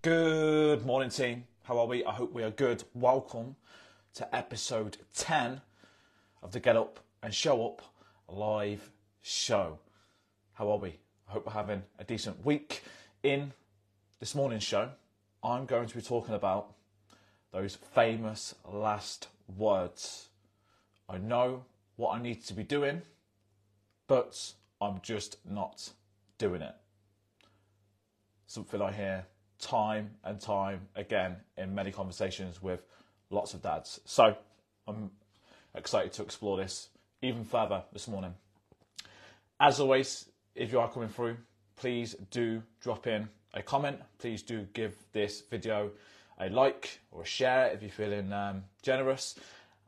Good morning, team. How are we? I hope we are good. Welcome to episode 10 of the Get Up and Show Up live show. How are we? I hope we're having a decent week. In this morning's show, I'm going to be talking about those famous last words. I know what I need to be doing, but I'm just not doing it. Something I hear time and time again in many conversations with lots of dads. So I'm excited to explore this even further this morning. As always, if you are coming through, please do drop in a comment. Please do give this video a like or a share if you're feeling um, generous.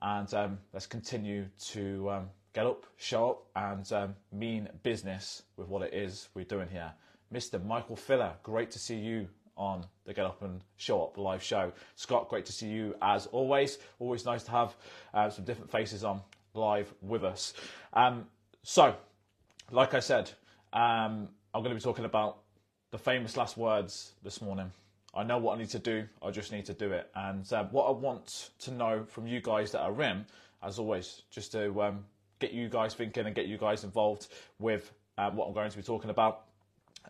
And um, let's continue to um, get up, show up, and um, mean business with what it is we're doing here. Mr. Michael Filler, great to see you on the Get Up and Show Up live show. Scott, great to see you as always. Always nice to have uh, some different faces on live with us. Um, so, like I said, um, I'm going to be talking about the famous last words this morning. I know what I need to do, I just need to do it. And uh, what I want to know from you guys that are in, as always, just to um, get you guys thinking and get you guys involved with uh, what I'm going to be talking about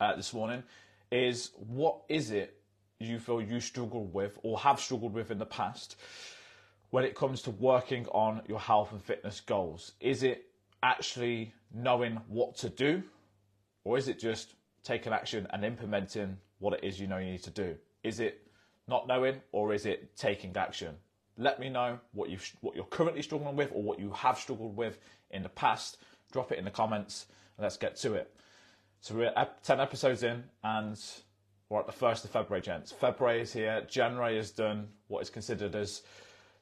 uh, this morning, is what is it you feel you struggle with or have struggled with in the past when it comes to working on your health and fitness goals? Is it actually knowing what to do, or is it just taking action and implementing what it is you know you need to do? Is it not knowing, or is it taking action? Let me know what you what you're currently struggling with, or what you have struggled with in the past. Drop it in the comments, and let's get to it. So we're at 10 episodes in, and we're at the 1st of February, gents. February is here. January has done what is considered as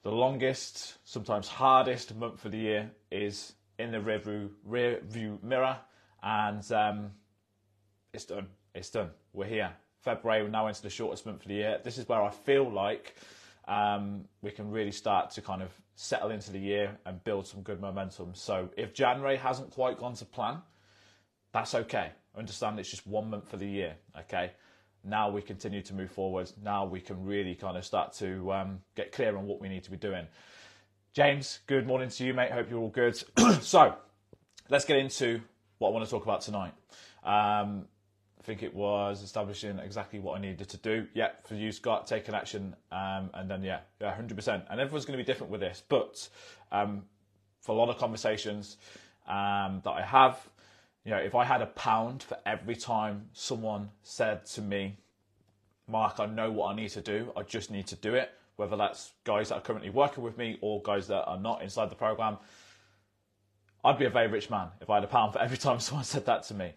the longest, sometimes hardest month of the year, is in the rear view, rear view mirror, and um, it's done. It's done. We're here. February, we're now into the shortest month of the year. This is where I feel like um, we can really start to kind of settle into the year and build some good momentum. So if January hasn't quite gone to plan, that's okay. Understand it's just one month for the year, okay? Now we continue to move forward. Now we can really kind of start to um, get clear on what we need to be doing. James, good morning to you, mate. Hope you're all good. so, let's get into what I want to talk about tonight. Um, I think it was establishing exactly what I needed to do. Yeah, for you, Scott, taking action, um, and then yeah, yeah, hundred percent. And everyone's going to be different with this, but um, for a lot of conversations um, that I have, you know, if I had a pound for every time someone said to me, Mark, I know what I need to do, I just need to do it, whether that's guys that are currently working with me or guys that are not inside the program, I'd be a very rich man if I had a pound for every time someone said that to me.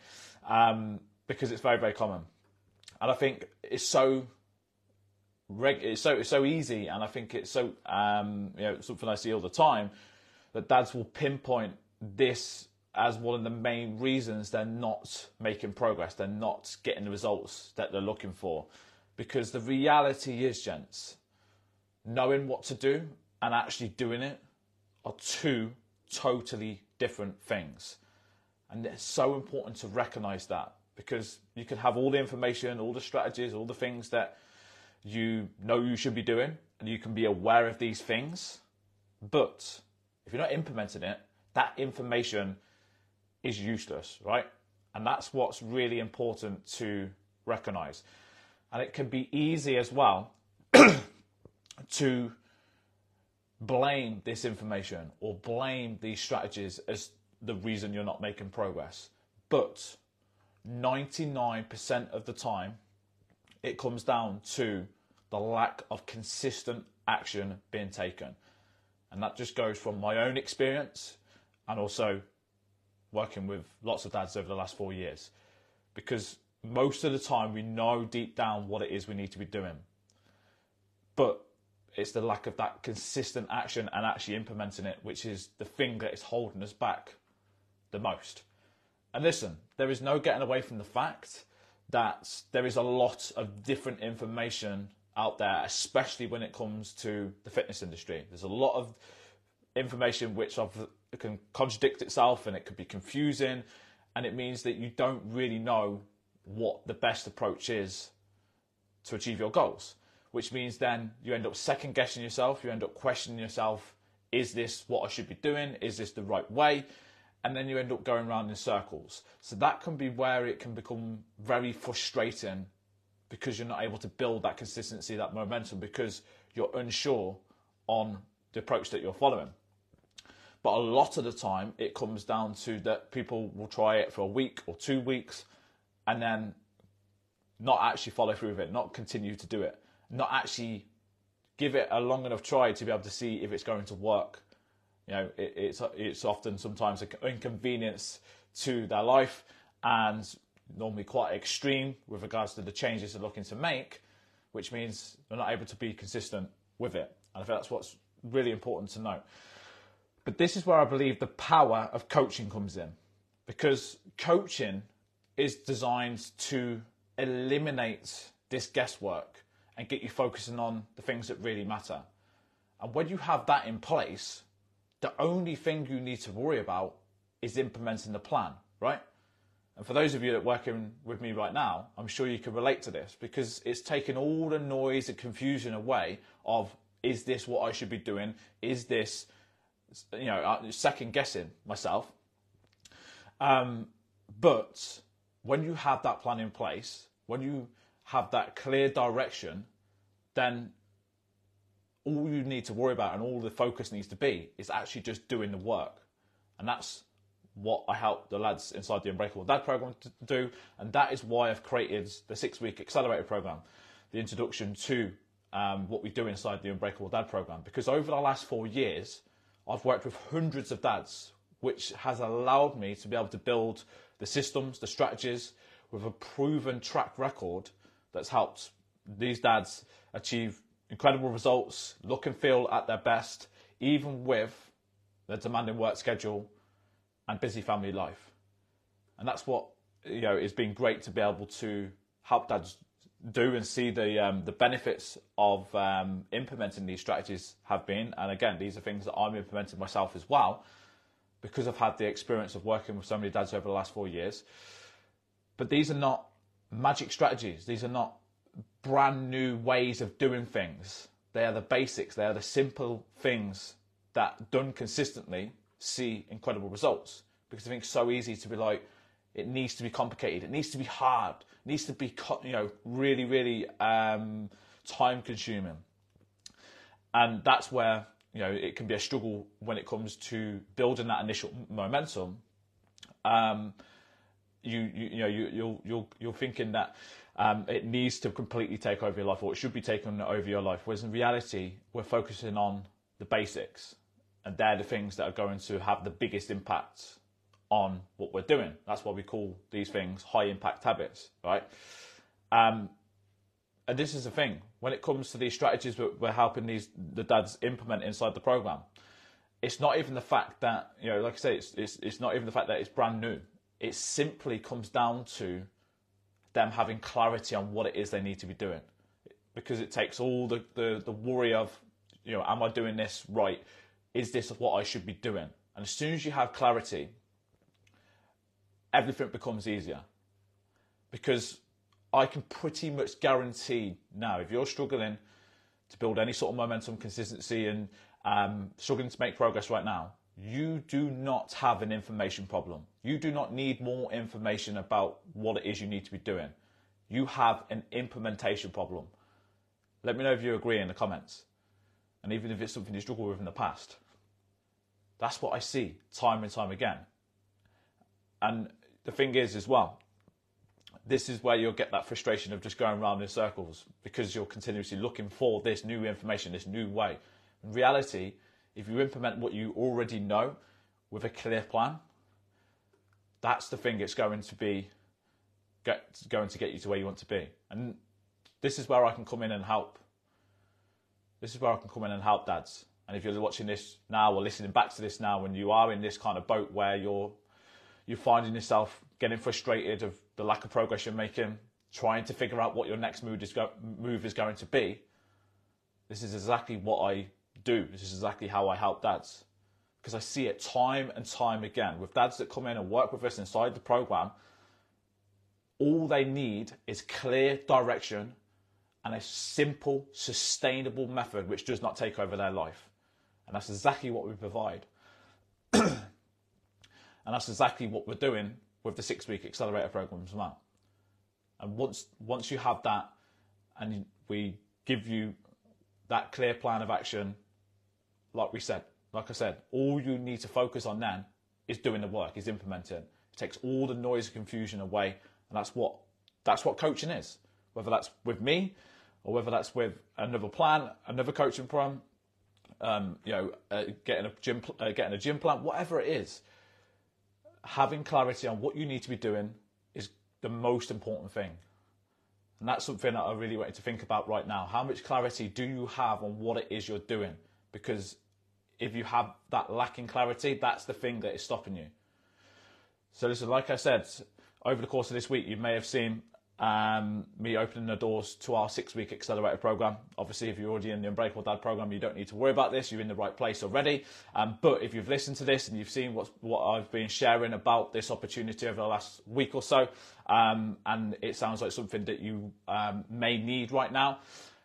Um, because it's very, very common. And I think it's so it's so it's so easy, and I think it's so um, you know something I see all the time that dads will pinpoint this as one of the main reasons they're not making progress, they're not getting the results that they're looking for. Because the reality is, gents, knowing what to do and actually doing it are two totally different things. And it's so important to recognize that because you can have all the information, all the strategies, all the things that you know you should be doing, and you can be aware of these things. But if you're not implementing it, that information is useless, right? And that's what's really important to recognize. And it can be easy as well to blame this information or blame these strategies as the reason you're not making progress. But 99% of the time, it comes down to the lack of consistent action being taken. And that just goes from my own experience and also working with lots of dads over the last four years. Because most of the time, we know deep down what it is we need to be doing. But it's the lack of that consistent action and actually implementing it, which is the thing that is holding us back the most. And listen, there is no getting away from the fact that there is a lot of different information out there, especially when it comes to the fitness industry. There's a lot of information which can contradict itself and it could be confusing, and it means that you don't really know what the best approach is to achieve your goals, which means then you end up second guessing yourself, you end up questioning yourself is this what I should be doing? Is this the right way? And then you end up going around in circles. So that can be where it can become very frustrating because you're not able to build that consistency, that momentum, because you're unsure on the approach that you're following. But a lot of the time, it comes down to that people will try it for a week or two weeks and then not actually follow through with it, not continue to do it, not actually give it a long enough try to be able to see if it's going to work. You know, it, it's it's often sometimes an inconvenience to their life and normally quite extreme with regards to the changes they're looking to make, which means they're not able to be consistent with it. And I think that's what's really important to know. But this is where I believe the power of coaching comes in because coaching is designed to eliminate this guesswork and get you focusing on the things that really matter. And when you have that in place, the only thing you need to worry about is implementing the plan, right? And for those of you that are working with me right now, I'm sure you can relate to this because it's taken all the noise and confusion away of is this what I should be doing? Is this you know, second guessing myself. Um, but when you have that plan in place, when you have that clear direction, then all you need to worry about and all the focus needs to be is actually just doing the work. And that's what I help the lads inside the Unbreakable Dad program to do. And that is why I've created the six week accelerator program, the introduction to um, what we do inside the Unbreakable Dad program. Because over the last four years, I've worked with hundreds of dads, which has allowed me to be able to build the systems, the strategies with a proven track record that's helped these dads achieve incredible results, look and feel at their best, even with their demanding work schedule and busy family life. And that's what you know it's been great to be able to help dads do and see the um, the benefits of um, implementing these strategies have been. And again, these are things that I'm implementing myself as well, because I've had the experience of working with so many dads over the last four years. But these are not magic strategies. These are not brand new ways of doing things. They are the basics. They are the simple things that, done consistently, see incredible results. Because I think it's so easy to be like, it needs to be complicated. It needs to be hard. It needs to be, you know, really, really um, time consuming. And that's where you know it can be a struggle when it comes to building that initial momentum. Um, you, you, you know you you're you're you're thinking that um, it needs to completely take over your life, or it should be taken over your life. Whereas in reality, we're focusing on the basics, and they're the things that are going to have the biggest impact on what we're doing. That's why we call these things high impact habits, right? Um, and this is the thing when it comes to these strategies we're helping these the dads implement inside the program. It's not even the fact that you know, like I say, it's it's, it's not even the fact that it's brand new. It simply comes down to them having clarity on what it is they need to be doing, because it takes all the the, the worry of you know, am I doing this right? Is this what I should be doing? And as soon as you have clarity, everything becomes easier. Because I can pretty much guarantee now, if you're struggling to build any sort of momentum, consistency, and um, struggling to make progress right now, you do not have an information problem. You do not need more information about what it is you need to be doing. You have an implementation problem. Let me know if you agree in the comments. And even if it's something you struggled with in the past. That's what I see time and time again. And the thing is, as well, this is where you'll get that frustration of just going around in circles because you're continuously looking for this new information, this new way. In reality, if you implement what you already know with a clear plan, that's the thing it's going to be get, going to get you to where you want to be. And this is where I can come in and help. This is where I can come in and help dads. And if you're watching this now or listening back to this now, when you are in this kind of boat where you're you're finding yourself getting frustrated of the lack of progress you're making, trying to figure out what your next move is, go- move is going to be, this is exactly what I do. This is exactly how I help dads. Because I see it time and time again with dads that come in and work with us inside the program. All they need is clear direction and a simple, sustainable method which does not take over their life. And that's exactly what we provide. and that's exactly what we're doing with the six week accelerator program as well. And once once you have that, and we give you that clear plan of action, like we said, like I said, all you need to focus on then is doing the work, is implementing. It takes all the noise and confusion away, and that's what that's what coaching is. Whether that's with me, or whether that's with another plan, another coaching program, um, you know, uh, getting a gym, uh, getting a gym plan, whatever it is, having clarity on what you need to be doing is the most important thing. And that's something that I really want you to think about right now. How much clarity do you have on what it is you're doing? Because if you have that lacking clarity, that's the thing that is stopping you. So listen, like I said, over the course of this week, you may have seen um, me opening the doors to our six week accelerator program. Obviously, if you're already in the Unbreakable Dad program, you don't need to worry about this. You're in the right place already. Um, but if you've listened to this and you've seen what's, what I've been sharing about this opportunity over the last week or so, um, and it sounds like something that you um, may need right now,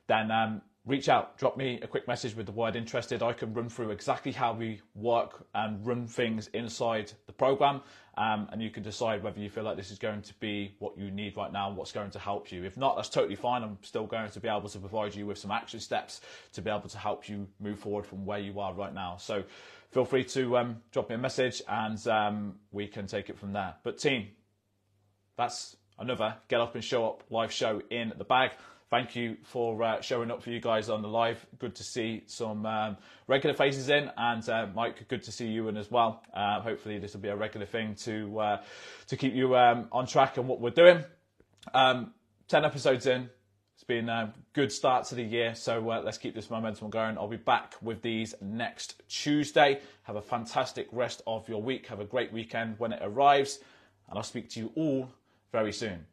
then um, reach out, drop me a quick message with the word interested. I can run through exactly how we work and run things inside the program. Um, and you can decide whether you feel like this is going to be what you need right now, what's going to help you. If not, that's totally fine. I'm still going to be able to provide you with some action steps to be able to help you move forward from where you are right now. So feel free to um, drop me a message and um, we can take it from there. But team, that's another Get Up and Show Up live show in the bag thank you for uh, showing up for you guys on the live. Good to see some um, regular faces in, and uh, Mike, good to see you in as well. Uh, hopefully, this will be a regular thing to uh, to keep you um, on track on what we're doing. Um, Ten episodes in. It's been a good start to the year, so uh, let's keep this momentum going. I'll be back with these next Tuesday. Have a fantastic rest of your week. Have a great weekend when it arrives, and I'll speak to you all very soon.